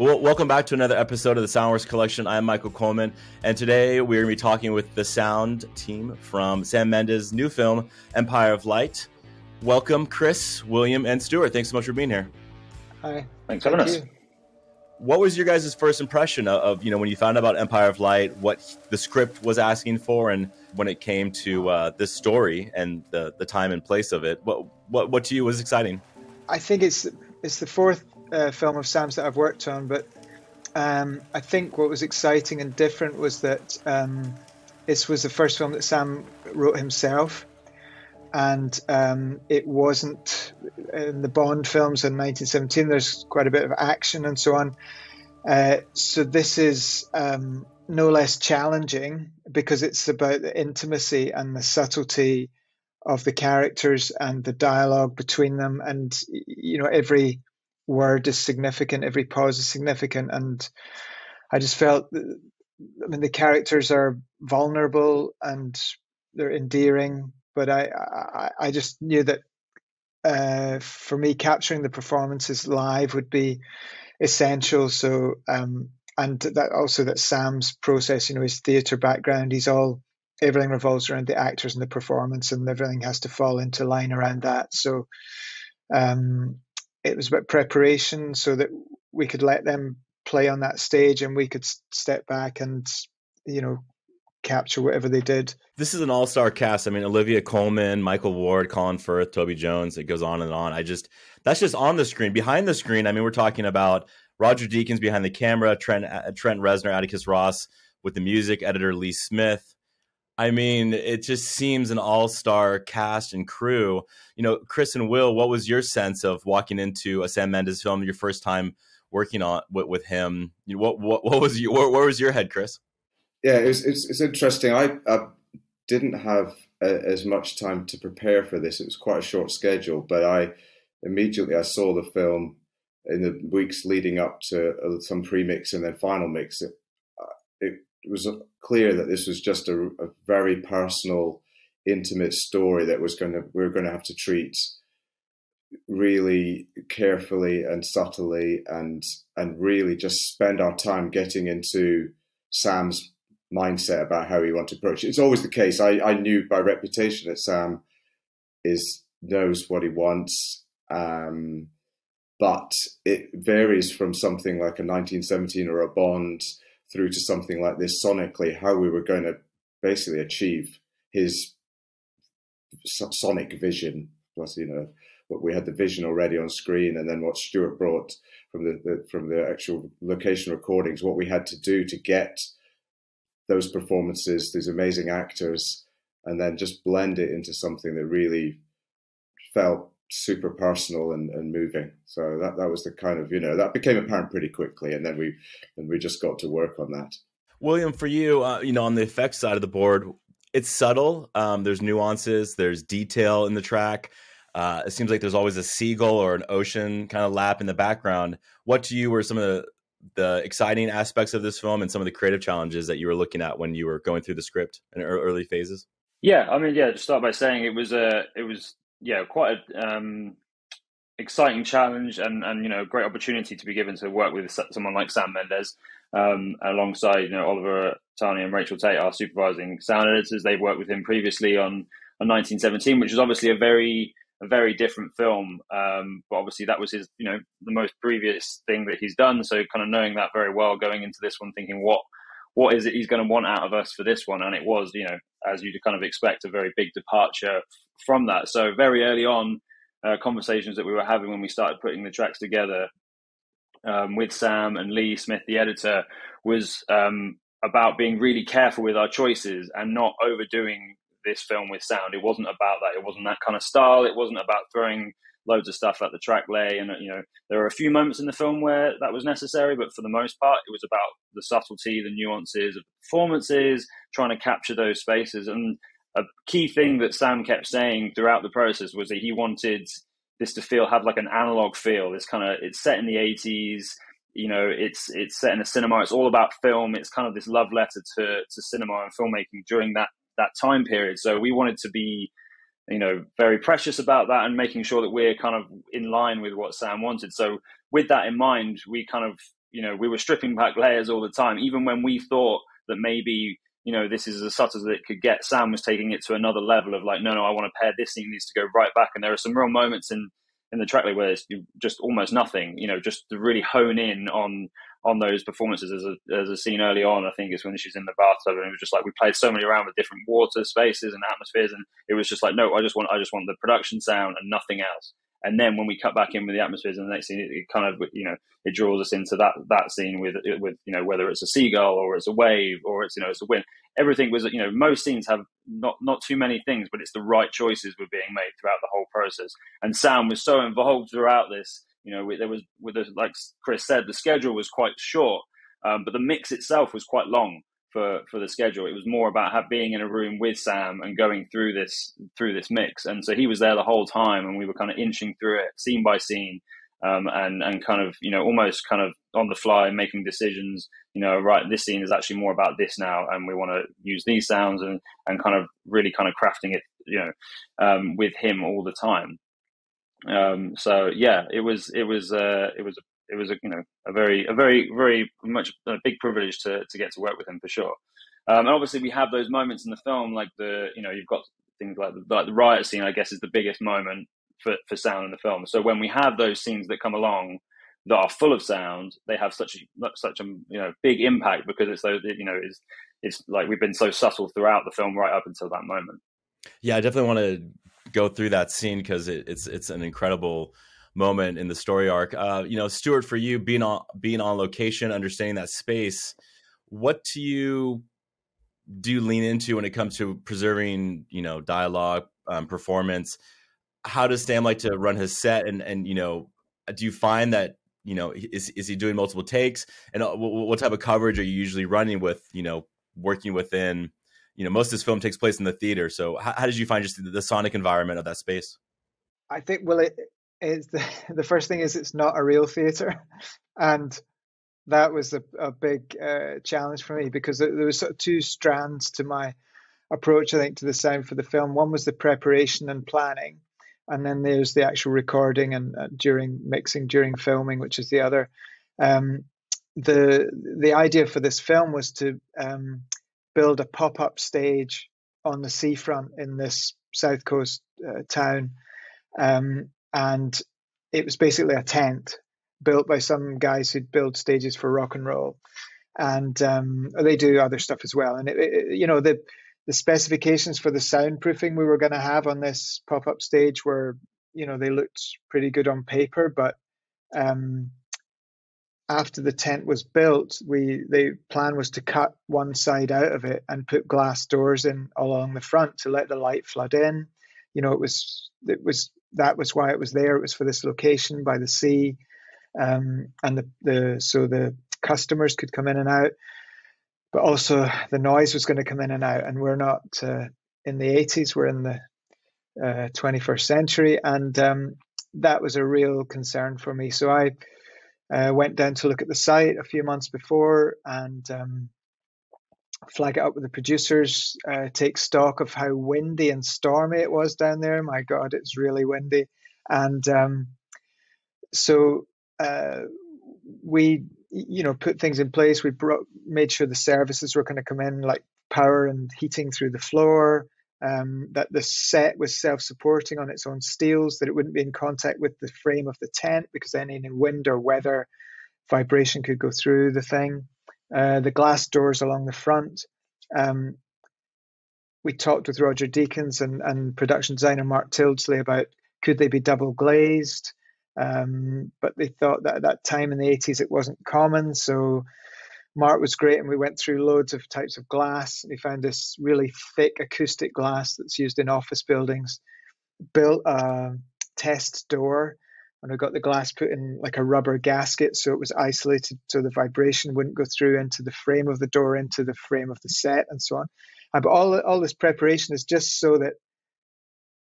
Well, welcome back to another episode of the Soundworks Collection. I'm Michael Coleman, and today we're going to be talking with the sound team from Sam Mendes' new film, Empire of Light. Welcome, Chris, William, and Stuart. Thanks so much for being here. Hi. Thanks for having us. What was your guys' first impression of, of, you know, when you found out about Empire of Light, what the script was asking for, and when it came to uh, this story and the, the time and place of it? What, what, what to you was exciting? I think it's it's the fourth uh, film of Sam's that I've worked on, but um, I think what was exciting and different was that um, this was the first film that Sam wrote himself, and um, it wasn't in the Bond films in 1917. There's quite a bit of action and so on. Uh, so this is um, no less challenging because it's about the intimacy and the subtlety of the characters and the dialogue between them, and you know every word is significant, every pause is significant, and I just felt, I mean, the characters are vulnerable and they're endearing, but I, I, I just knew that uh, for me, capturing the performances live would be essential. So, um, and that also that Sam's process, you know, his theatre background, he's all everything revolves around the actors and the performance, and everything has to fall into line around that. So, um, it was about preparation so that we could let them play on that stage and we could step back and you know capture whatever they did. This is an all-star cast. I mean, Olivia Colman, Michael Ward, Colin Firth, Toby Jones. It goes on and on. I just that's just on the screen. Behind the screen, I mean, we're talking about Roger Deakins behind the camera, Trent uh, Trent Reznor, Atticus Ross with the music, editor Lee Smith, I mean, it just seems an all star cast and crew. You know, Chris and Will, what was your sense of walking into a Sam Mendes film, your first time working on with, with him? You know, what, what, what was you, where, where, was your head, Chris? Yeah, it's, it's, it's interesting. I, I didn't have a, as much time to prepare for this. It was quite a short schedule, but I immediately I saw the film in the weeks leading up to uh, some pre-mix and then final mix. It, uh, it was clear that this was just a, a very personal, intimate story that was going to we are going to have to treat really carefully and subtly and and really just spend our time getting into Sam's mindset about how he wanted to approach it. It's always the case. I, I knew by reputation that Sam is knows what he wants. Um, but it varies from something like a 1917 or a Bond through to something like this sonically, how we were going to basically achieve his sonic vision. Plus, you know, what we had the vision already on screen, and then what Stuart brought from the, the from the actual location recordings, what we had to do to get those performances, these amazing actors, and then just blend it into something that really felt super personal and, and moving. So that that was the kind of you know that became apparent pretty quickly, and then we and we just got to work on that. William, for you, uh, you know, on the effects side of the board, it's subtle. Um, there's nuances. There's detail in the track. Uh, it seems like there's always a seagull or an ocean kind of lap in the background. What to you were some of the the exciting aspects of this film and some of the creative challenges that you were looking at when you were going through the script in early phases? Yeah, I mean, yeah. To start by saying it was a it was yeah, quite a um, exciting challenge and and you know great opportunity to be given to work with someone like Sam Mendes um, alongside you know Oliver Tarney and Rachel Tate, our supervising sound editors. They've worked with him previously on on 1917, which is obviously a very a very different film. Um, but obviously that was his you know the most previous thing that he's done. So kind of knowing that very well, going into this one, thinking what what is it he's going to want out of us for this one, and it was you know as you'd kind of expect a very big departure from that. So very early on, uh, conversations that we were having when we started putting the tracks together um, with Sam and Lee Smith, the editor, was um, about being really careful with our choices and not overdoing this film with sound. It wasn't about that. It wasn't that kind of style. It wasn't about throwing loads of stuff at the track lay. And you know, there were a few moments in the film where that was necessary, but for the most part, it was about the subtlety, the nuances of performances, trying to capture those spaces. And a key thing that Sam kept saying throughout the process was that he wanted this to feel have like an analog feel. This kind of it's set in the eighties. You know, it's it's set in a cinema. It's all about film. It's kind of this love letter to to cinema and filmmaking during that that time period. So we wanted to be, you know, very precious about that and making sure that we're kind of in line with what Sam wanted. So with that in mind, we kind of you know we were stripping back layers all the time, even when we thought that maybe you know this is as subtle as it could get. Sam was taking it to another level of like, no, no, I want to pare. This thing needs to go right back, and there are some real moments in in the track where it's just almost nothing. You know, just to really hone in on on those performances. As a, as a scene early on, I think it's when she's in the bathtub, and it was just like we played so many around with different water spaces and atmospheres, and it was just like, no, I just want I just want the production sound and nothing else. And then when we cut back in with the atmospheres in the next scene, it, it, kind of you know it draws us into that that scene with with you know whether it's a seagull or it's a wave or it's you know it's a wind. Everything was you know most scenes have not not too many things, but it's the right choices were being made throughout the whole process. And Sam was so involved throughout this. You know, there was with the, like Chris said, the schedule was quite short, um, but the mix itself was quite long for for the schedule. It was more about have, being in a room with Sam and going through this through this mix. And so he was there the whole time, and we were kind of inching through it scene by scene, um, and and kind of you know almost kind of on the fly making decisions. You know, right, this scene is actually more about this now, and we want to use these sounds and and kind of really kind of crafting it. You know, um, with him all the time. Um, so yeah, it was it was uh, it was it was a you know a very a very very much a big privilege to to get to work with him for sure. Um, and obviously we have those moments in the film like the you know you've got things like the, like the riot scene I guess is the biggest moment for for sound in the film. So when we have those scenes that come along that are full of sound, they have such a such a you know big impact because it's so you know it's it's like we've been so subtle throughout the film right up until that moment. Yeah, I definitely want to go through that scene because it, it's it's an incredible moment in the story arc. Uh, you know, Stuart, for you being on being on location, understanding that space, what do you do lean into when it comes to preserving, you know, dialogue, um, performance? How does Sam like to run his set, and and you know, do you find that you know is is he doing multiple takes, and uh, what type of coverage are you usually running with? You know, working within. You know, most of this film takes place in the theater. So, how, how did you find just the, the sonic environment of that space? I think well, it is the, the first thing is it's not a real theater, and that was a, a big uh, challenge for me because there, there was sort of two strands to my approach. I think to the sound for the film. One was the preparation and planning, and then there's the actual recording and uh, during mixing, during filming, which is the other. Um, the the idea for this film was to um, build a pop up stage on the seafront in this south coast uh, town. Um, and it was basically a tent built by some guys who build stages for rock and roll, and um, they do other stuff as well. And it, it, you know the the specifications for the soundproofing we were going to have on this pop up stage were you know they looked pretty good on paper, but um, after the tent was built, we the plan was to cut one side out of it and put glass doors in along the front to let the light flood in. You know, it was it was that was why it was there. It was for this location by the sea, um, and the, the so the customers could come in and out, but also the noise was going to come in and out. And we're not uh, in the 80s; we're in the uh, 21st century, and um, that was a real concern for me. So I uh, went down to look at the site a few months before and. Um, flag it up with the producers, uh, take stock of how windy and stormy it was down there. My God, it's really windy. And um, so uh, we, you know, put things in place. We brought, made sure the services were going to come in, like power and heating through the floor. Um, that the set was self-supporting on its own steels, that it wouldn't be in contact with the frame of the tent because then any wind or weather vibration could go through the thing. Uh, the glass doors along the front. Um, we talked with Roger Deakins and, and production designer Mark Tildesley about could they be double glazed, um, but they thought that at that time in the 80s it wasn't common. So Mark was great, and we went through loads of types of glass. We found this really thick acoustic glass that's used in office buildings. Built a test door and we got the glass put in like a rubber gasket so it was isolated so the vibration wouldn't go through into the frame of the door, into the frame of the set, and so on. but all all this preparation is just so that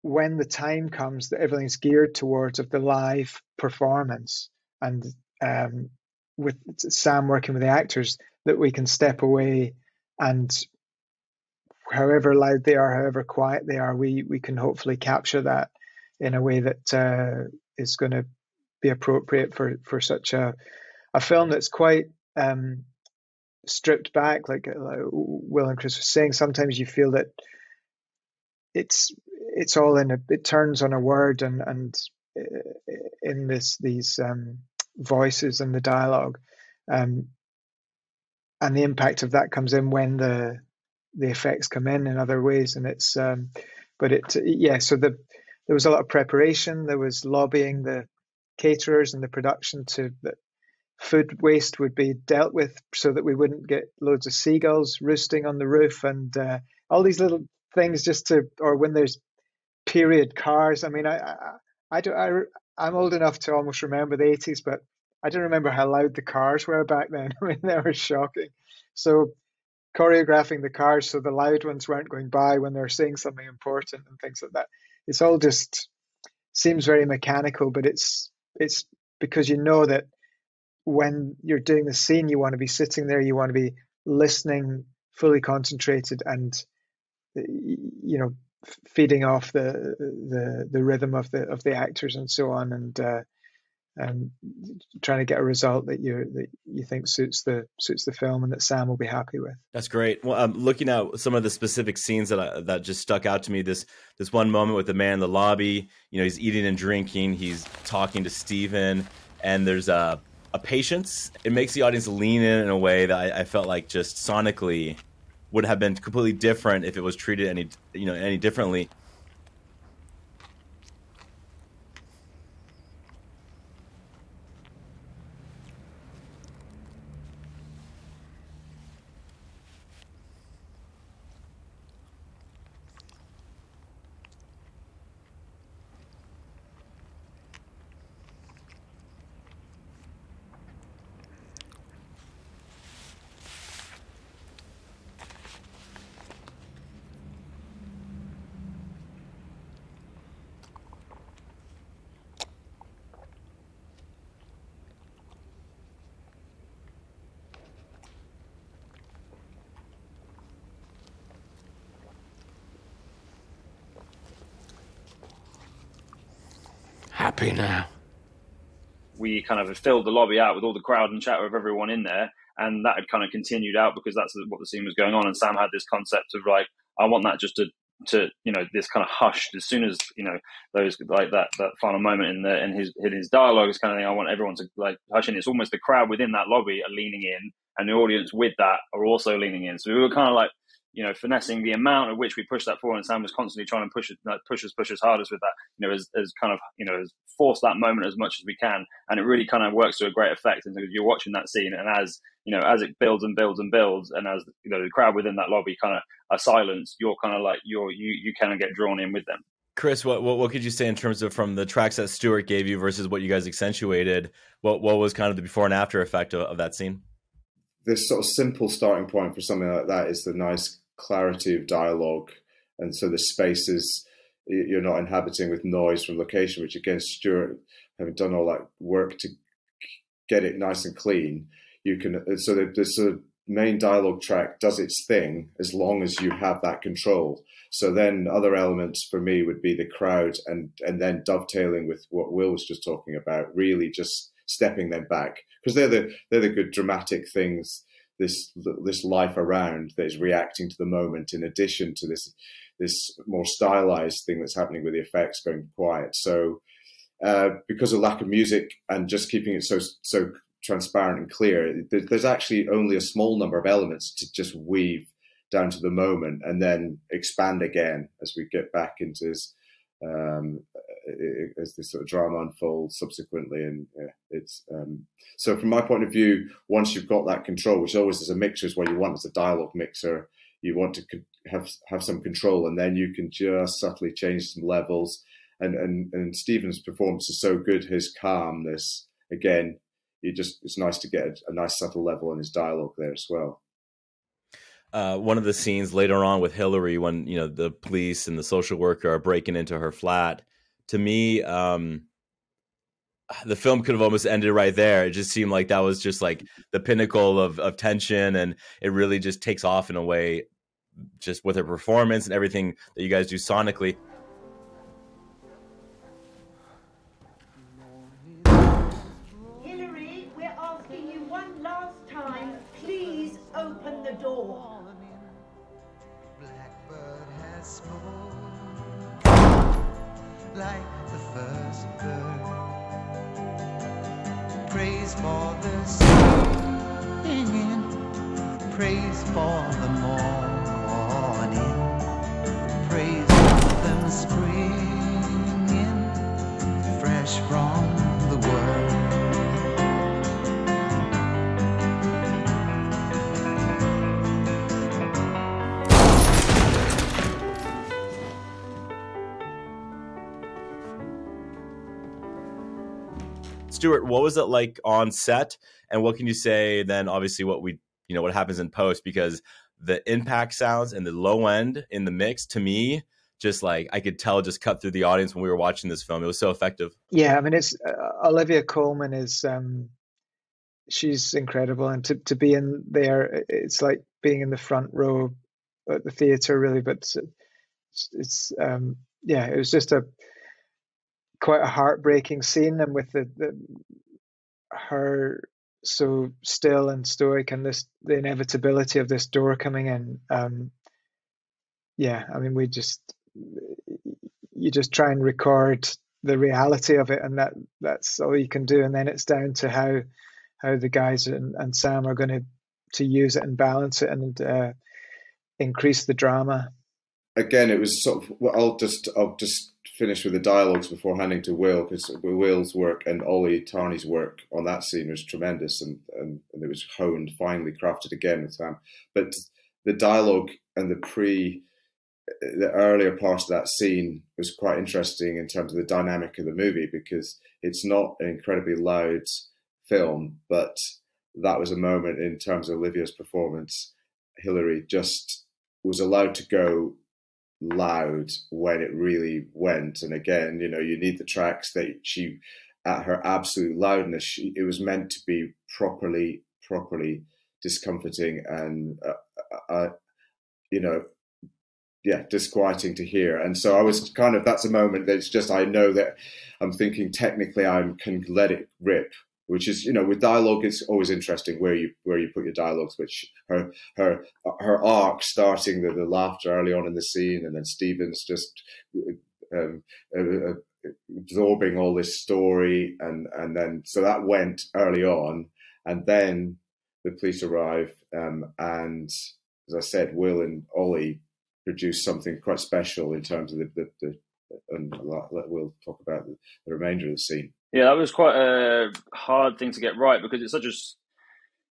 when the time comes, that everything's geared towards of the live performance, and um, with Sam working with the actors, that we can step away and however loud they are, however quiet they are, we we can hopefully capture that in a way that uh, is going to be appropriate for for such a a film that's quite um, stripped back, like, uh, like Will and Chris were saying. Sometimes you feel that it's it's all in a it turns on a word and and uh, in this these um, voices and the dialogue, um, and the impact of that comes in when the the effects come in in other ways, and it's um, but it yeah. So the there was a lot of preparation. There was lobbying the caterers and the production to that food waste would be dealt with so that we wouldn't get loads of seagulls roosting on the roof and uh, all these little things just to or when there's period cars i mean i i, I do i i'm old enough to almost remember the 80s but i don't remember how loud the cars were back then. I mean they were shocking. So choreographing the cars so the loud ones weren't going by when they were saying something important and things like that. It's all just seems very mechanical but it's it's because you know that when you're doing the scene, you want to be sitting there, you want to be listening, fully concentrated, and you know, feeding off the the the rhythm of the of the actors and so on, and uh, and trying to get a result that you that you think suits the suits the film and that Sam will be happy with. That's great. Well, I'm looking at some of the specific scenes that I, that just stuck out to me. This this one moment with the man in the lobby. You know, he's eating and drinking. He's talking to Stephen, and there's a a patience. It makes the audience lean in in a way that I, I, felt like just sonically would have been completely different if it was treated any you know any differently. Happy now. We kind of filled the lobby out with all the crowd and chat with everyone in there, and that had kind of continued out because that's what the scene was going on. And Sam had this concept of like, I want that just to to you know this kind of hushed as soon as you know those like that that final moment in the in his in his dialogue is kind of thing. I want everyone to like hush, and it's almost the crowd within that lobby are leaning in, and the audience with that are also leaning in. So we were kind of like you know, finessing the amount at which we push that forward. And Sam was constantly trying to push it, like, push us, push us hardest with that, you know, as, as kind of, you know, as force that moment as much as we can. And it really kind of works to a great effect. And you're watching that scene and as, you know, as it builds and builds and builds and as, you know, the crowd within that lobby kind of are silenced, you're kind of like, you're, you, you kind of get drawn in with them. Chris, what, what, what could you say in terms of from the tracks that Stuart gave you versus what you guys accentuated? What what was kind of the before and after effect of, of that scene? This sort of simple starting point for something like that is the nice clarity of dialogue, and so the spaces you're not inhabiting with noise from location, which again, Stuart, having done all that work to get it nice and clean, you can. Uh, so the, the sort of main dialogue track does its thing as long as you have that control. So then other elements for me would be the crowd and and then dovetailing with what Will was just talking about, really just stepping them back because they're the they're the good dramatic things this this life around that is reacting to the moment in addition to this this more stylized thing that's happening with the effects going quiet. So uh, because of lack of music and just keeping it so so transparent and clear there's actually only a small number of elements to just weave down to the moment and then expand again as we get back into this um, as this sort of drama unfolds subsequently. And yeah, it's um, so from my point of view, once you've got that control, which always is a mixture, is what you want as a dialogue mixer. You want to have have some control, and then you can just subtly change some levels. And and and Stephen's performance is so good, his calmness again. You just it's nice to get a, nice subtle level on his dialogue there as well. Uh, one of the scenes later on with Hilary, when you know the police and the social worker are breaking into her flat, to me, um, the film could have almost ended right there. It just seemed like that was just like the pinnacle of, of tension, and it really just takes off in a way, just with her performance and everything that you guys do sonically. Stuart, what was it like on set, and what can you say then? Obviously, what we you know what happens in post because the impact sounds and the low end in the mix to me just like I could tell just cut through the audience when we were watching this film. It was so effective. Yeah, I mean, it's uh, Olivia Colman is um, she's incredible, and to to be in there, it's like being in the front row at the theater, really. But it's, it's um, yeah, it was just a quite a heartbreaking scene, and with the, the her so still and stoic, and this the inevitability of this door coming in. Um, yeah, I mean, we just you just try and record the reality of it, and that that's all you can do. And then it's down to how how the guys and, and Sam are going to to use it and balance it and uh, increase the drama. Again, it was sort of. I'll just I'll just finish with the dialogues before handing to Will because Will's work and Ollie Tarney's work on that scene was tremendous and, and, and it was honed, finely crafted again with. But the dialogue and the pre the earlier part of that scene was quite interesting in terms of the dynamic of the movie because it's not an incredibly loud film, but that was a moment in terms of Olivia's performance. Hilary just was allowed to go loud when it really went. And again, you know, you need the tracks that she, at her absolute loudness, she, it was meant to be properly, properly discomforting and, uh, uh, you know, yeah, disquieting to hear. And so I was kind of that's a moment that's just I know that I'm thinking technically I can let it rip, which is you know with dialogue it's always interesting where you where you put your dialogues. Which her her her arc starting the, the laughter early on in the scene, and then Stephen's just um, uh, uh, absorbing all this story, and and then so that went early on, and then the police arrive, um, and as I said, Will and Ollie produce something quite special in terms of the, the, the and we'll talk about the, remainder of the scene. Yeah, that was quite a hard thing to get right because it's such a,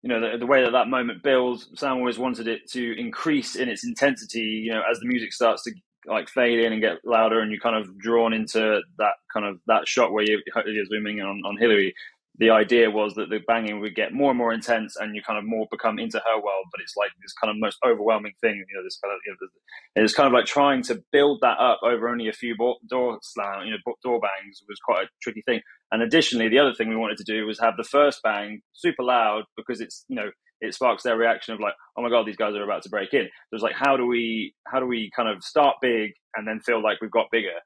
you know, the, the, way that that moment builds. Sam always wanted it to increase in its intensity. You know, as the music starts to like fade in and get louder, and you're kind of drawn into that kind of that shot where you, you're zooming in on, on Hilary the idea was that the banging would get more and more intense and you kind of more become into her world but it's like this kind of most overwhelming thing you know this kind of you know, it's kind of like trying to build that up over only a few door slam you know door bangs was quite a tricky thing. And additionally the other thing we wanted to do was have the first bang super loud because it's you know it sparks their reaction of like oh my god these guys are about to break in. So it's like how do we how do we kind of start big and then feel like we've got bigger?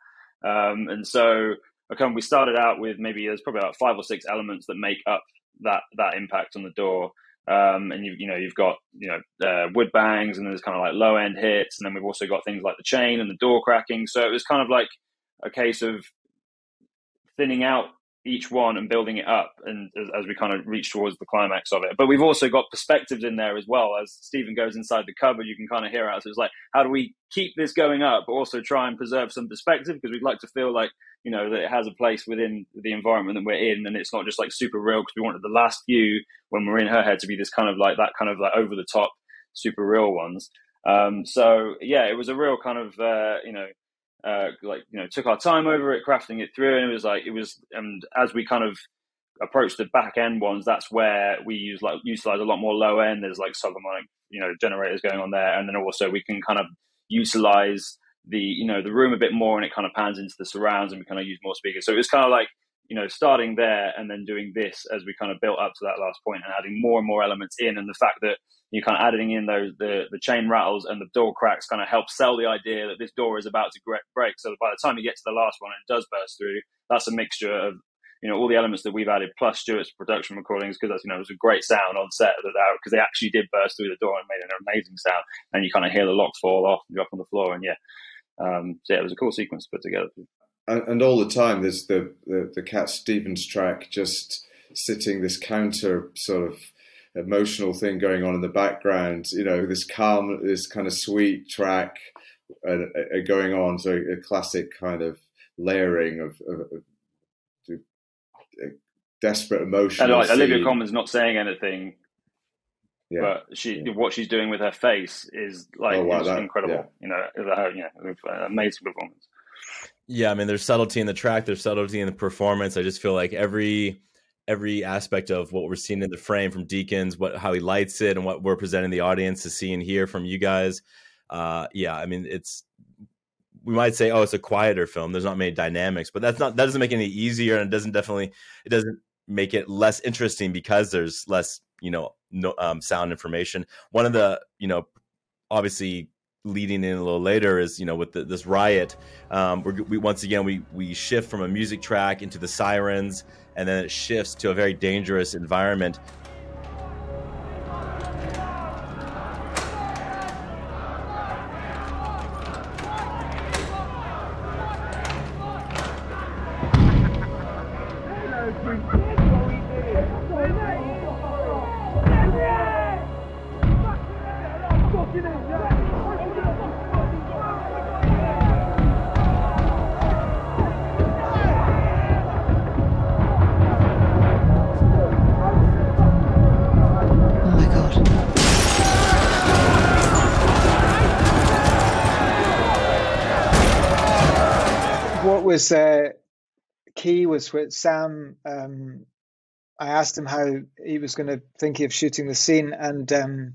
Um, and so okay, we started out with maybe there's probably about five or six elements that make up that that impact on the door. Um, and you you know you've got you know uh, wood bangs and there's kind of like low end hits and then we've also got things like the chain and the door cracking so it was kind of like a case of thinning out each one and building it up and as, as, we kind of reach towards the climax of it. But we've also got perspectives in there as well. As stephen goes inside the cupboard you can kind of hear out so it's like how do we keep this going up but also try and preserve some perspective? Because we'd like to feel like you know that it has a place within the environment that we're in and it's not just like super real because we wanted the last few when we're in her head to be this kind of like that kind of like over the top super real ones. Um, so yeah it was a real kind of uh, you know uh, like you know took our time over it crafting it through and it was like it was and as we kind of approach the back end ones that's where we use like utilize a lot more low end. There's like subharmonic you know generators going on there and then also we can kind of utilize the you know the room a bit more and it kind of pans into the surrounds and we kind of use more speakers. So it was kind of like you know starting there and then doing this as we kind of built up to that last point and adding more and more elements in. And the fact that you kind of adding in those the, the chain rattles and the door cracks kind of help sell the idea that this door is about to break. So by the time you get to the last one and it does burst through that's a mixture of you know all the elements that we've added plus Stuart's production recordings because that's you know it was a great sound on set because they actually did burst through the door and made an amazing sound. And you kind of hear the locks fall off and drop on the floor and yeah um, so yeah, it was a cool sequence to put together. And, and all the time there's the, the the Cat Stevens track just sitting this counter sort of emotional thing going on in the background. You know, this calm, this kind of sweet track uh, uh, going on. So a classic kind of layering of, of, of desperate emotion. And like Olivia Colman's not saying anything, yeah. but she yeah. what she's doing with her face is like oh, wow, that, incredible. Yeah. You know, her, you know, amazing performance. Yeah, I mean, there's subtlety in the track, there's subtlety in the performance. I just feel like every every aspect of what we're seeing in the frame from Deakins, what how he lights it, and what we're presenting the audience to see and hear from you guys. Uh, yeah, I mean, it's we might say, oh, it's a quieter film. There's not many dynamics, but that's not that doesn't make it any easier, and it doesn't definitely it doesn't make it less interesting because there's less you know no, um, sound information. One of the you know obviously leading in a little later is you know with the, this riot um, we once again we we shift from a music track into the sirens and then it shifts to a very dangerous environment with Sam. Um, I asked him how he was going to think of shooting the scene, and um,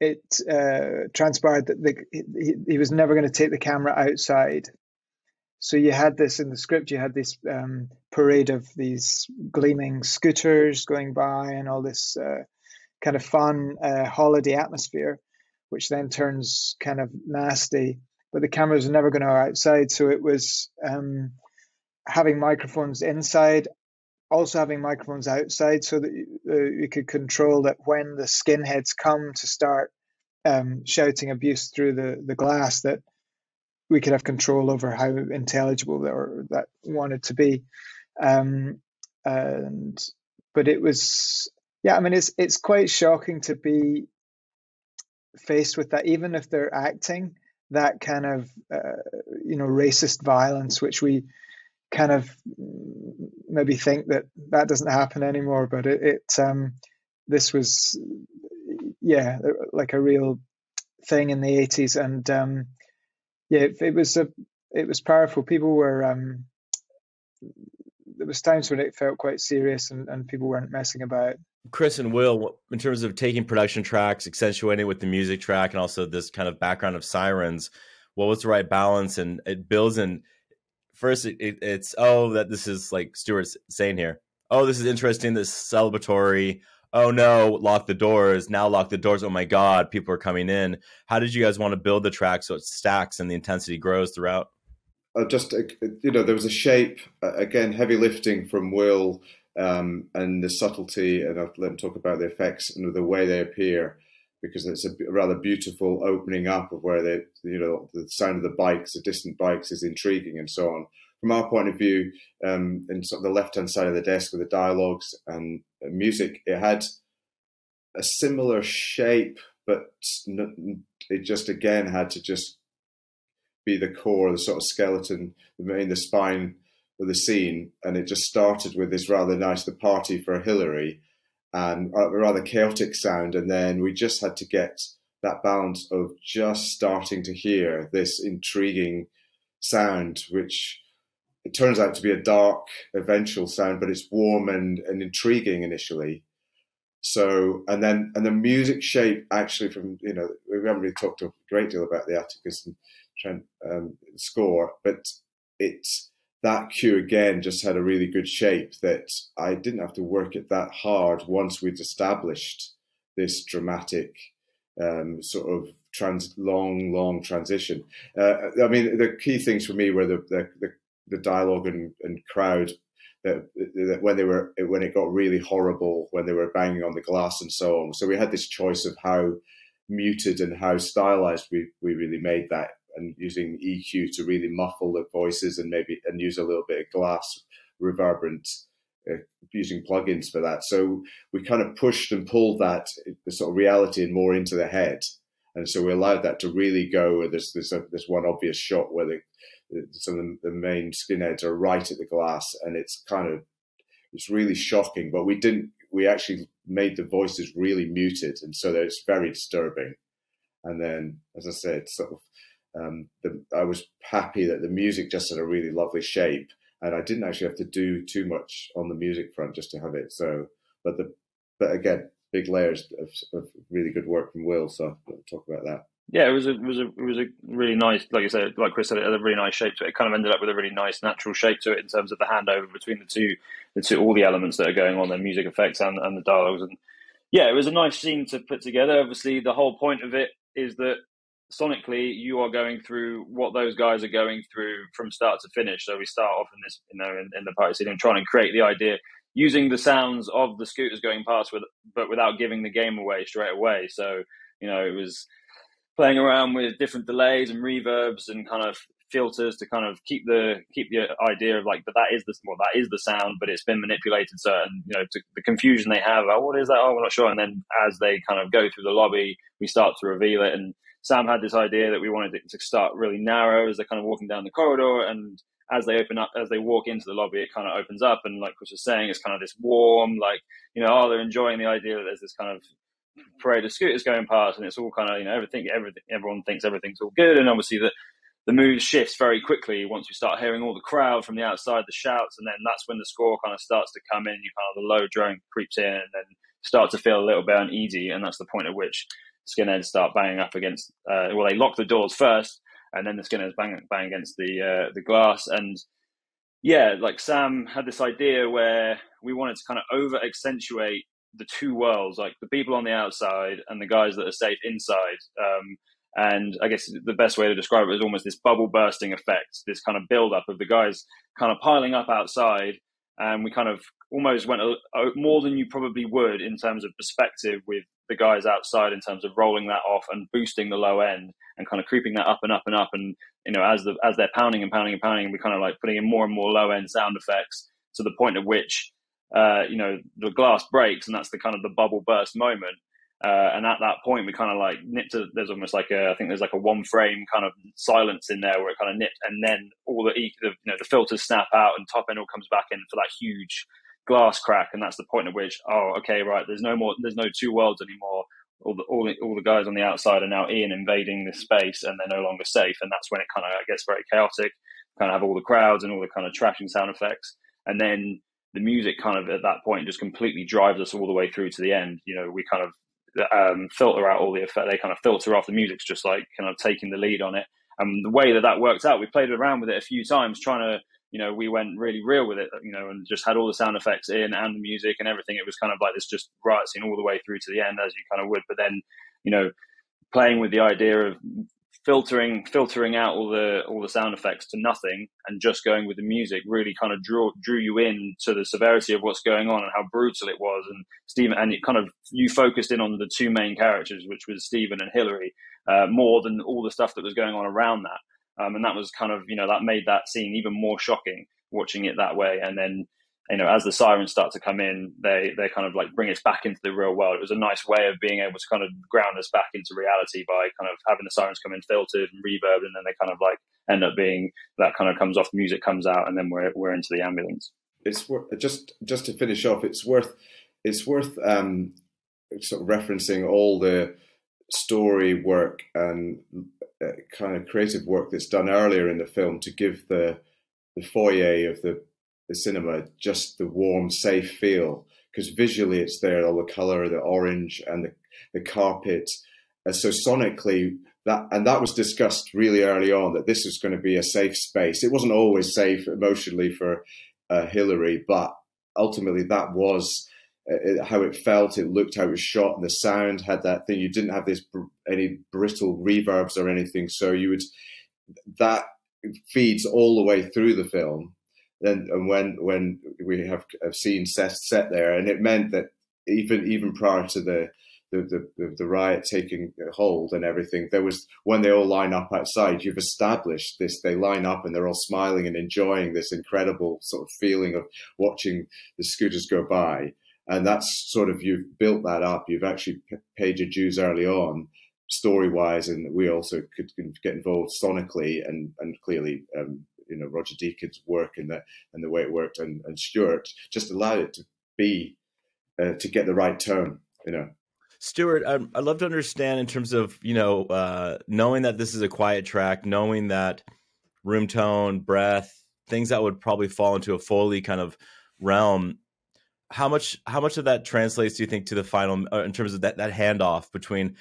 it uh, transpired that the, he, he, was never going to take the camera outside. So you had this in the script. You had this um, parade of these gleaming scooters going by, and all this uh, kind of fun uh, holiday atmosphere, which then turns kind of nasty but the cameras are never going to go outside. So it was um, having microphones inside, also having microphones outside, so that you, uh, could control that when the skinheads come to start um, shouting abuse through the, the glass, that we could have control over how intelligible or that wanted to be. Um, and but it was yeah, I mean it's it's quite shocking to be faced with that, even if they're acting that kind of uh, you know racist violence, which we kind of maybe think that that doesn't happen anymore, but it, it um, this was yeah like a real thing in the 80s and um, yeah it, it, was a it was powerful people were um, there was times when it felt quite serious and, and people weren't messing about Chris and Will, in terms of taking production tracks, accentuating with the music track, and also this kind of background of sirens, what was the right balance? And it builds in. First, it, it, it's oh that this is like Stuart's saying here. Oh, this is interesting. This celebratory. Oh no, lock the doors. Now lock the doors. Oh my God, people are coming in. How did you guys want to build the track so it stacks and the intensity grows throughout? Uh, just uh, you know, there was a shape uh, again, heavy lifting from Will um, and the subtlety, and I'll let him talk about the effects and the way they appear, because it's a rather beautiful opening up of where they, you know, the sound of the bikes, the distant bikes is intriguing and so on. From our point of view, um, in sort of the left-hand side of the desk with the dialogues and music, it had a similar shape, but it just again had to just be the core, the sort of skeleton, the main, the spine of the scene, and it just started with this rather nice the party for Hilary and a rather chaotic sound, and then we just had to get that balance of just starting to hear this intriguing sound, which it turns out to be a dark eventual sound, but it's warm and, and intriguing initially. So and then and the music shape actually from you know we haven't really talked a great deal about the Atticus and Trent um, score, but it's that cue again just had a really good shape that I didn't have to work it that hard once we'd established this dramatic um, sort of trans long, long transition. Uh, I mean, the key things for me were the the, the, the dialogue and, and crowd. That, that when they were when it got really horrible, when they were banging on the glass and so on. So we had this choice of how muted and how stylized we, we really made that and using EQ to really muffle the voices and maybe and use a little bit of glass reverberant uh, using plugins for that. So we kind of pushed and pulled that the sort of reality and more into the head, and so we allowed that to really go. There's there's, a, there's one obvious shot where the, some of the main skinheads are right at the glass, and it's kind of it's really shocking. But we didn't. We actually made the voices really muted, and so it's very disturbing. And then, as I said, sort of, um, the, I was happy that the music just had a really lovely shape, and I didn't actually have to do too much on the music front just to have it. So, but the but again, big layers of, of really good work from Will. So I'll talk about that. Yeah, it was a it was a it was a really nice, like I said, like Chris said, it had a really nice shape to it. It kind of ended up with a really nice natural shape to it in terms of the handover between the two, the two all the elements that are going on, the music effects and and the dialogues, and yeah, it was a nice scene to put together. Obviously, the whole point of it is that sonically you are going through what those guys are going through from start to finish. So we start off in this, you know, in, in the party scene and trying to create the idea using the sounds of the scooters going past with, but without giving the game away straight away. So you know, it was playing around with different delays and reverbs and kind of filters to kind of keep the keep the idea of like but that is the well that is the sound but it's been manipulated so and you know to, the confusion they have oh what is that oh we're not sure and then as they kind of go through the lobby we start to reveal it and Sam had this idea that we wanted it to start really narrow as they're kind of walking down the corridor, and as they open up, as they walk into the lobby, it kind of opens up, and like Chris was saying, it's kind of this warm, like you know, oh, they're enjoying the idea that there's this kind of parade of scooters going past, and it's all kind of you know everything, everything, everyone thinks everything's all good, and obviously the the mood shifts very quickly once we start hearing all the crowd from the outside, the shouts, and then that's when the score kind of starts to come in. You kind of the low drone creeps in, and then start to feel a little bit uneasy, and that's the point at which skinheads start banging up against. Uh, well, they lock the doors first, and then the skinheads bang bang against the uh, the glass. And yeah, like Sam had this idea where we wanted to kind of over accentuate the two worlds, like the people on the outside and the guys that are safe inside. Um, and I guess the best way to describe it is almost this bubble bursting effect, this kind of build up of the guys kind of piling up outside. And we kind of almost went a, a, more than you probably would in terms of perspective with the guys outside in terms of rolling that off and boosting the low end and kind of creeping that up and up and up. And you know as the as they're pounding and pounding and pounding we're kind of like putting in more and more low end sound effects to the point at which uh, you know the glass breaks and that's the kind of the bubble burst moment. Uh, and at that point we kind of like nipped to there's almost like a I think there's like a one frame kind of silence in there where it kind of nipped and then all the, the you know the filters snap out and top end all comes back in for that huge glass crack, and that's the point at which, oh, okay, right, there's no more, there's no two worlds anymore. All the, all the all the guys on the outside are now in invading this space, and they're no longer safe. And that's when it kind of gets very chaotic. Kind of have all the crowds and all the kind of trashing sound effects, and then the music kind of at that point just completely drives us all the way through to the end. You know, we kind of um, filter out all the effect. They kind of filter off the music's just like kind of taking the lead on it. And the way that that works out, we played around with it a few times, trying to you know, we went really real with it, you know, and just had all the sound effects in and the music and everything. It was kind of like this just riot scene all the way through to the end, as you kind of would. But then, you know, playing with the idea of filtering filtering out all the all the sound effects to nothing and just going with the music really kind of drew drew you in to the severity of what's going on and how brutal it was and Stephen and it kind of you focused in on the two main characters which was Stephen and Hilary uh, more than all the stuff that was going on around that um, and that was kind of, you know, that made that scene even more shocking watching it that way. And then, you know, as the sirens start to come in, they, they kind of like bring us back into the real world. It was a nice way of being able to kind of ground us back into reality by kind of having the sirens come in filtered and reverb, and then they kind of like end up being that kind of comes off, music comes out, and then we're, we're into the ambulance. It's worth just, just to finish off, it's worth, it's worth, um, sort of referencing all the story work and uh, kind of creative work that's done earlier in the film to give the the foyer of the, the cinema just the warm, safe feel. Because visually it's there, all the color, the orange, and the, the carpet. And so sonically, that and that was discussed really early on that this was going to be a safe space. It wasn't always safe emotionally for uh, Hilary, but ultimately that was uh, how it felt, it looked, how it was shot, and the sound had that thing. You didn't have this br- any brittle reverbs or anything, so you would that feeds all the way through the film. Then and when when we have, have seen set set there, and it meant that even even prior to the the, the, the riot taking hold and everything, there was when they all line up outside, you've established this. They line up and they're all smiling and enjoying this incredible sort of feeling of watching the scooters go by. And that's sort of you've built that up. You've actually paid your dues early on, story wise, and we also could get involved sonically and and clearly. Um, you know Roger Deakins' work and the and the way it worked, and, and Stuart just allowed it to be uh, to get the right tone. You know, Stuart, I'd, love to understand in terms of you know uh, knowing that this is a quiet track, knowing that room tone, breath, things that would probably fall into a Foley kind of realm. How much how much of that translates do you think to the final uh, in terms of that that handoff between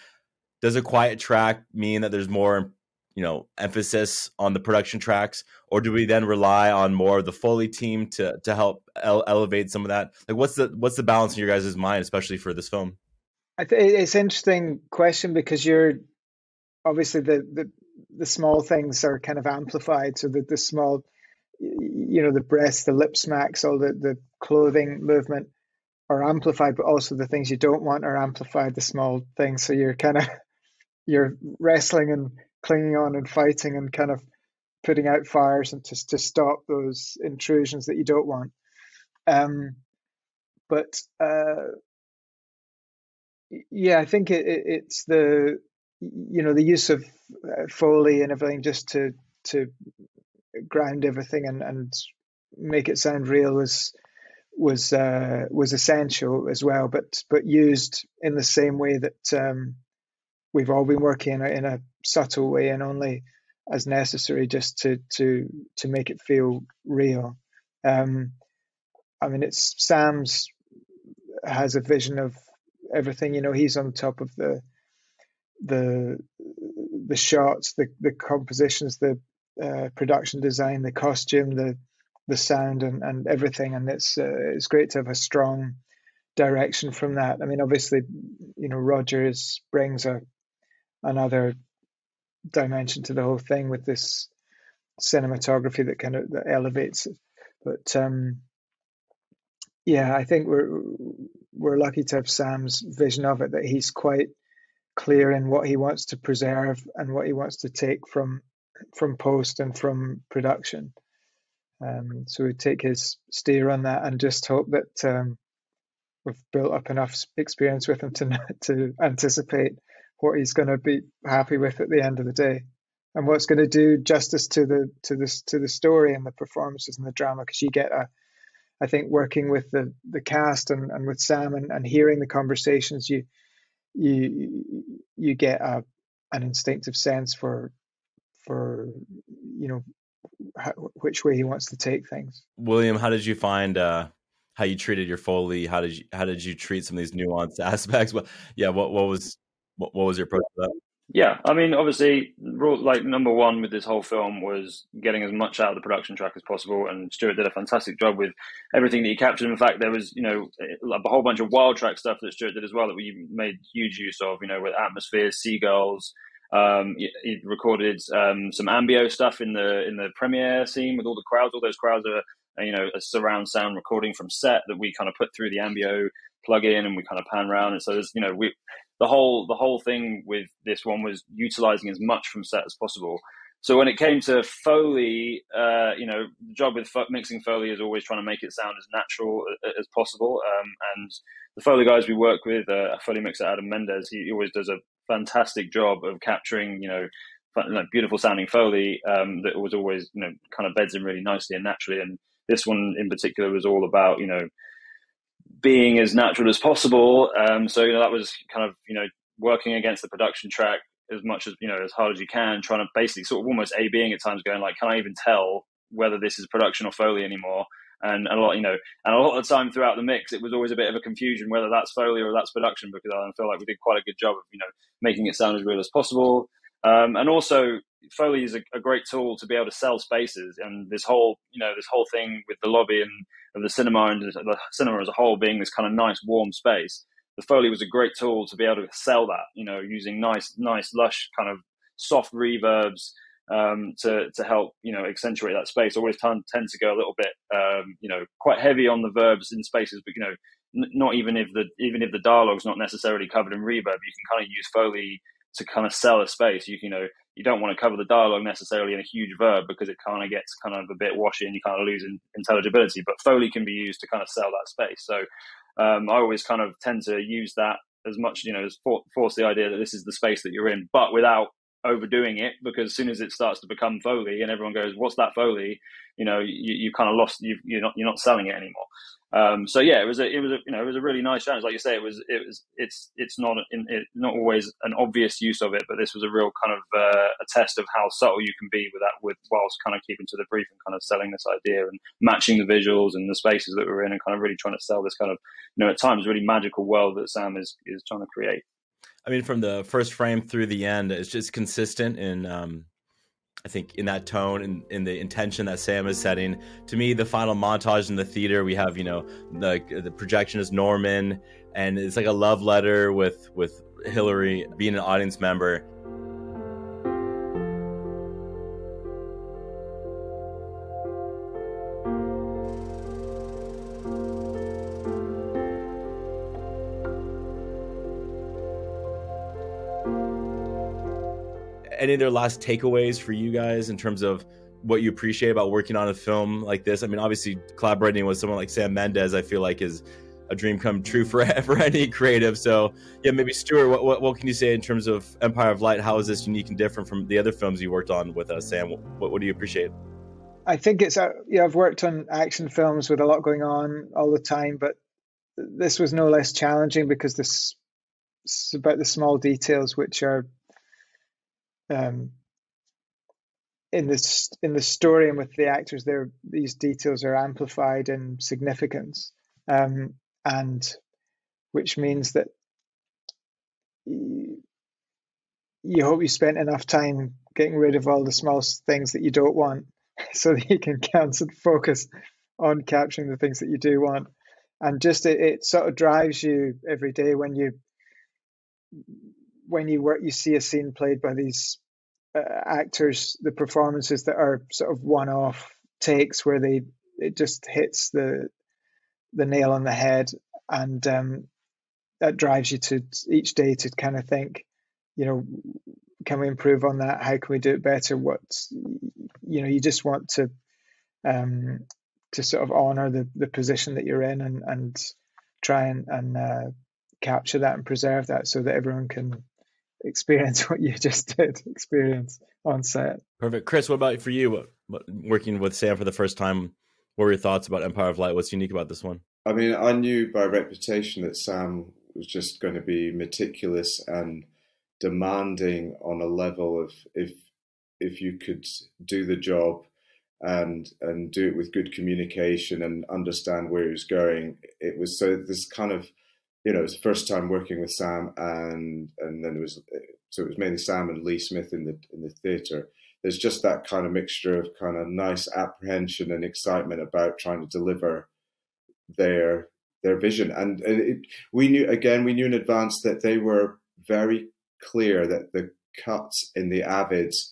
does a quiet track mean that there's more you know emphasis on the production tracks? Or do we then rely on more of the foley team to to help ele- elevate some of that? Like what's the what's the balance in your guys' mind especially for this film? I think it's an interesting question because you're obviously the, the the small things are kind of amplified. So the, the small, you know, the breaths, the lip smacks, all the, the clothing movement are amplified, but also the things you don't want are amplified, the small things. So you're kind of you're wrestling and clinging on and fighting and kind of putting out fires and to, to stop those intrusions that you don't want. Um, but uh, yeah, I think it, it, it's the you know the use of uh, foley and everything just to to ground everything and and make it sound real was was uh, was essential as well, but but used in the same way that um, we've all been working in a, in a subtle way and only as necessary just to to to make it feel real. Um, I mean, it's Sam's has a vision of everything. You know, he's on top of the the the shots, the the compositions, the uh, production design, the costume, the the sound, and, and everything. And it's uh, it's great to have a strong direction from that. I mean, obviously, you know, Rogers brings a another dimension to the whole thing with this cinematography that kind of that elevates it. But um, yeah, I think we're we're lucky to have Sam's vision of it that he's quite clear in what he wants to preserve and what he wants to take from from post and from production. Um, so we take his steer on that and just hope that um, we've built up enough experience with him to to anticipate what he's going to be happy with at the end of the day, and what's going to do justice to the to this to the story and the performances and the drama. Because you get a I think working with the the cast and, and with Sam and, and hearing the conversations, you you you get a an instinctive sense for for you know how, which way he wants to take things. William, how did you find uh, how you treated your foley? How did you how did you treat some of these nuanced aspects? Well, yeah, what what was what, what was your approach to that? Yeah, I mean, obviously, like number one with this whole film was getting as much out of the production track as possible, and Stuart did a fantastic job with everything that he captured. In fact, there was, you know, a whole bunch of wild track stuff that Stuart did as well that we made huge use of. You know, with atmospheres, seagulls. Um, he, he recorded um, some Ambeo stuff in the in the premiere scene with all the crowds. All those crowds are, you know, a surround sound recording from set that we kind of put through the Ambeo plug in, and we kind of pan around. And so there's, you know, we the whole the whole thing with this one was utilizing as much from set as possible. So when it came to Foley, uh, you know, the job with mixing Foley is always trying to make it sound as natural as possible. Um, and the Foley guys we work with, uh, Foley mixer Adam Mendez, he always does a fantastic job of capturing, you know, like beautiful sounding Foley um, that was always, you know, kind of beds in really nicely and naturally. And this one in particular was all about, you know, being as natural as possible. Um, so you know that was kind of you know working against the production track as much as you know as hard as you can, trying to basically sort of almost a being at times, going like, can I even tell whether this is production or foley anymore? And a lot, you know, and a lot of the time throughout the mix, it was always a bit of a confusion whether that's foley or that's production because I feel like we did quite a good job of you know making it sound as real as possible. Um, and also, Foley is a, a, great tool to be able to sell spaces, and this whole, you know, this whole thing with the lobby and of the cinema and the cinema as a whole being this kind of nice, warm space. The Foley was a great tool to be able to sell that, you know, using nice, nice, lush kind of soft reverbs, um, to to help you know accentuate that space. Always tend tend to go a little bit um, you know quite heavy on the verbs in spaces, but you know n- not even if the even if the dialogue's not necessarily covered in reverb, you can kind of use foley to kind of sell a space. You, you know you don't want to cover the dialogue necessarily in a huge verb because it kind of gets kind of a bit washy and you kind of lose in, intelligibility. But foley can be used to kind of sell that space. So um, I always kind of tend to use that as much, you know, as for, force the idea that this is the space that you're in, but without overdoing it because as soon as it starts to become foley and everyone goes what's that foley you know you, you kind of lost you, you're not you're not selling it anymore um, so yeah, it was a, it was a, you know it was a really nice challenge. Like you say, it was it was it's it's not in, it, not always an obvious use of it, but this was a real kind of uh, a test of how subtle you can be with that, with whilst kind of keeping to the brief and kind of selling this idea and matching the visuals and the spaces that we're in, and kind of really trying to sell this kind of you know at times really magical world that Sam is is trying to create. I mean, from the first frame through the end, it's just consistent in um, I think in that tone and in, the intention that Sam is setting. To me, the final montage in the theater, we have you know the the projection is Norman, and it's like a love letter with with Hilary being an audience member. Any of their last takeaways for you guys in terms of what you appreciate about working on a film like this? I mean, obviously collaborating with someone like Sam Mendes, I feel like is a dream come true for for any creative. So yeah, maybe Stuart, what, what, what can you say in terms of Empire of Light? How is this unique and different from the other films you worked on with us, Sam? What, what do you appreciate? I think it's a, yeah. I've worked on action films with a lot going on all the time, but this was no less challenging because this about the small details which are um, in this in the story and with the actors there these details are amplified in significance um, and which means that you, hope you spent enough time getting rid of all the small things that you don't want so that you can concentrate focus on capturing the things that you do want. And just it, it sort of drives you every day when you when you work, you see a scene played by these uh, actors, the performances that are sort of one-off takes where they it just hits the the nail on the head, and um, that drives you to each day to kind of think, you know, can we improve on that? How can we do it better? What's you know, you just want to um, to sort of honor the the position that you're in and and try and and uh, capture that and preserve that so that everyone can experience what you just did experience on set. Perfect, Chris. What about for you? What, what, working with Sam for the first time? What were your thoughts about Empire of Light? What's unique about this one? I mean, I knew by reputation that Sam was just going to be meticulous and demanding on a level of if if you could do the job and and do it with good communication and understand where he was going. It was so this kind of you know, it was the first time working with Sam, and and then it was so it was mainly Sam and Lee Smith in the in the theatre. There's just that kind of mixture of kind of nice apprehension and excitement about trying to deliver their their vision, and it, we knew again we knew in advance that they were very clear that the cuts in the Avids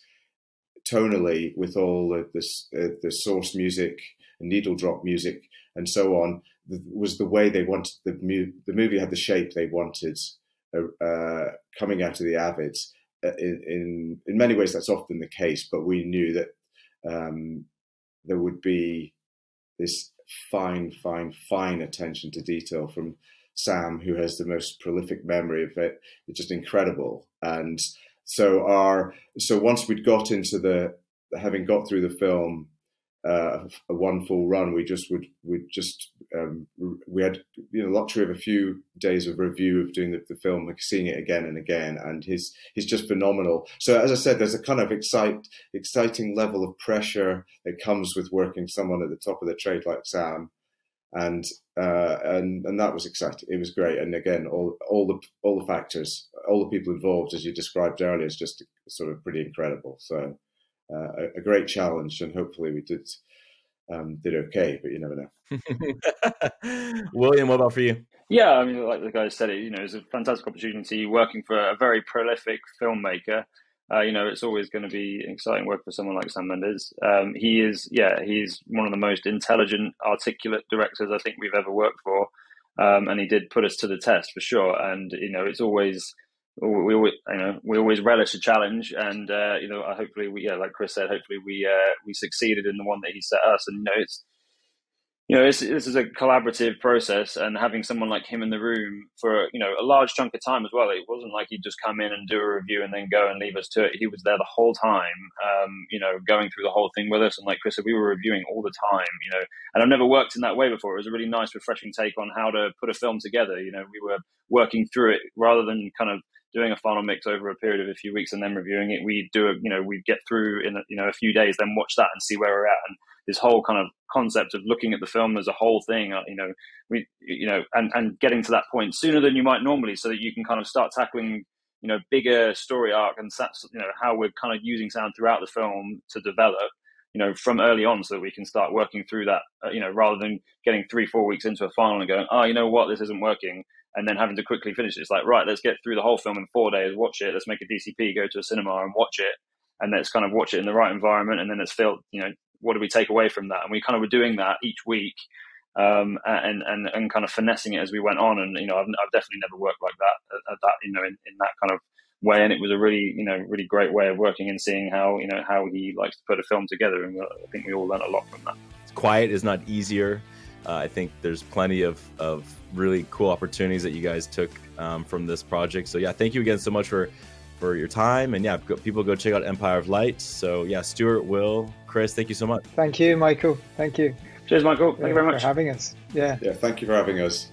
tonally with all the the, uh, the source music, needle drop music, and so on was the way they wanted the mu- the movie had the shape they wanted uh, uh, coming out of the avid Uh, in, in, in many ways, that's often the case, but we knew that um, there would be this fine, fine, fine attention to detail from Sam, who has the most prolific memory of it. It's just incredible. And so our so once we'd got into the having got through the film uh, a one full run, we just would we just um, we had you know luxury of a few days of review of doing the, the, film, like seeing it again and again, and he's he's just phenomenal. So as I said, there's a kind of excite exciting level of pressure that comes with working someone at the top of the trade like Sam, and uh, and and that was exciting. It was great, and again, all all the all the factors, all the people involved, as you described earlier, is just sort of pretty incredible. So uh, a, a, great challenge, and hopefully we did um, did okay. But you never know. William, what about for you? Yeah, I mean, like the guy said, it you know, it's a fantastic opportunity working for a very prolific filmmaker. uh, you know, it's always going to be exciting work for someone like Sam Mendes. Um, he is, yeah, he's one of the most intelligent, articulate directors I think we've ever worked for, um, and he did put us to the test for sure. And you know, it's always we always, you know, we always relish a challenge, and uh, you know, hopefully, we, yeah, like Chris said, hopefully we uh, we succeeded in the one that he set us. And you know, it's you know, this, this is a collaborative process, and having someone like him in the room for you know a large chunk of time as well. It wasn't like he'd just come in and do a review and then go and leave us to it. He was there the whole time, um, you know, going through the whole thing with us. And like Chris said, we were reviewing all the time, you know. And I've never worked in that way before. It was a really nice, refreshing take on how to put a film together. You know, we were working through it rather than kind of doing a final mix over a period of a few weeks and then reviewing it. We do a, you know, we get through in a, you know a few days, then watch that and see where we're at. And this whole kind of concept of looking at the film as a whole thing, uh, you know, we, you know, and, and getting to that point sooner than you might normally so that you can kind of start tackling, you know, bigger story arc and, that's you know, how we're kind of using sound throughout the film to develop, you know, from early on so that we can start working through that, uh, you know, rather than getting three, four weeks into a final and going, oh, you know what, this isn't working. And then having to quickly finish it. It's like, right, let's get through the whole film in four days, watch it, let's make a DCP, go to a cinema and watch it and let's kind of watch it in the right environment and then let's feel you know what do we take away from that? And we kind of were doing that each week, um, and and and kind of finessing it as we went on. And you know, I've, I've definitely never worked like that, at, at that you know, in, in that kind of way. And it was a really you know really great way of working and seeing how you know how he likes to put a film together. And uh, I think we all learned a lot from that. Quiet is not easier. Uh, I think there's plenty of, of really cool opportunities that you guys took um, from this project. So yeah, thank you again so much for for your time. And yeah, go, people go check out Empire of Light. So yeah, Stuart, Will, Chris, thank you so much. Thank you, Michael. Thank you. Cheers, Michael. Thank yeah, you very much for having us. Yeah. Yeah. Thank you for having us.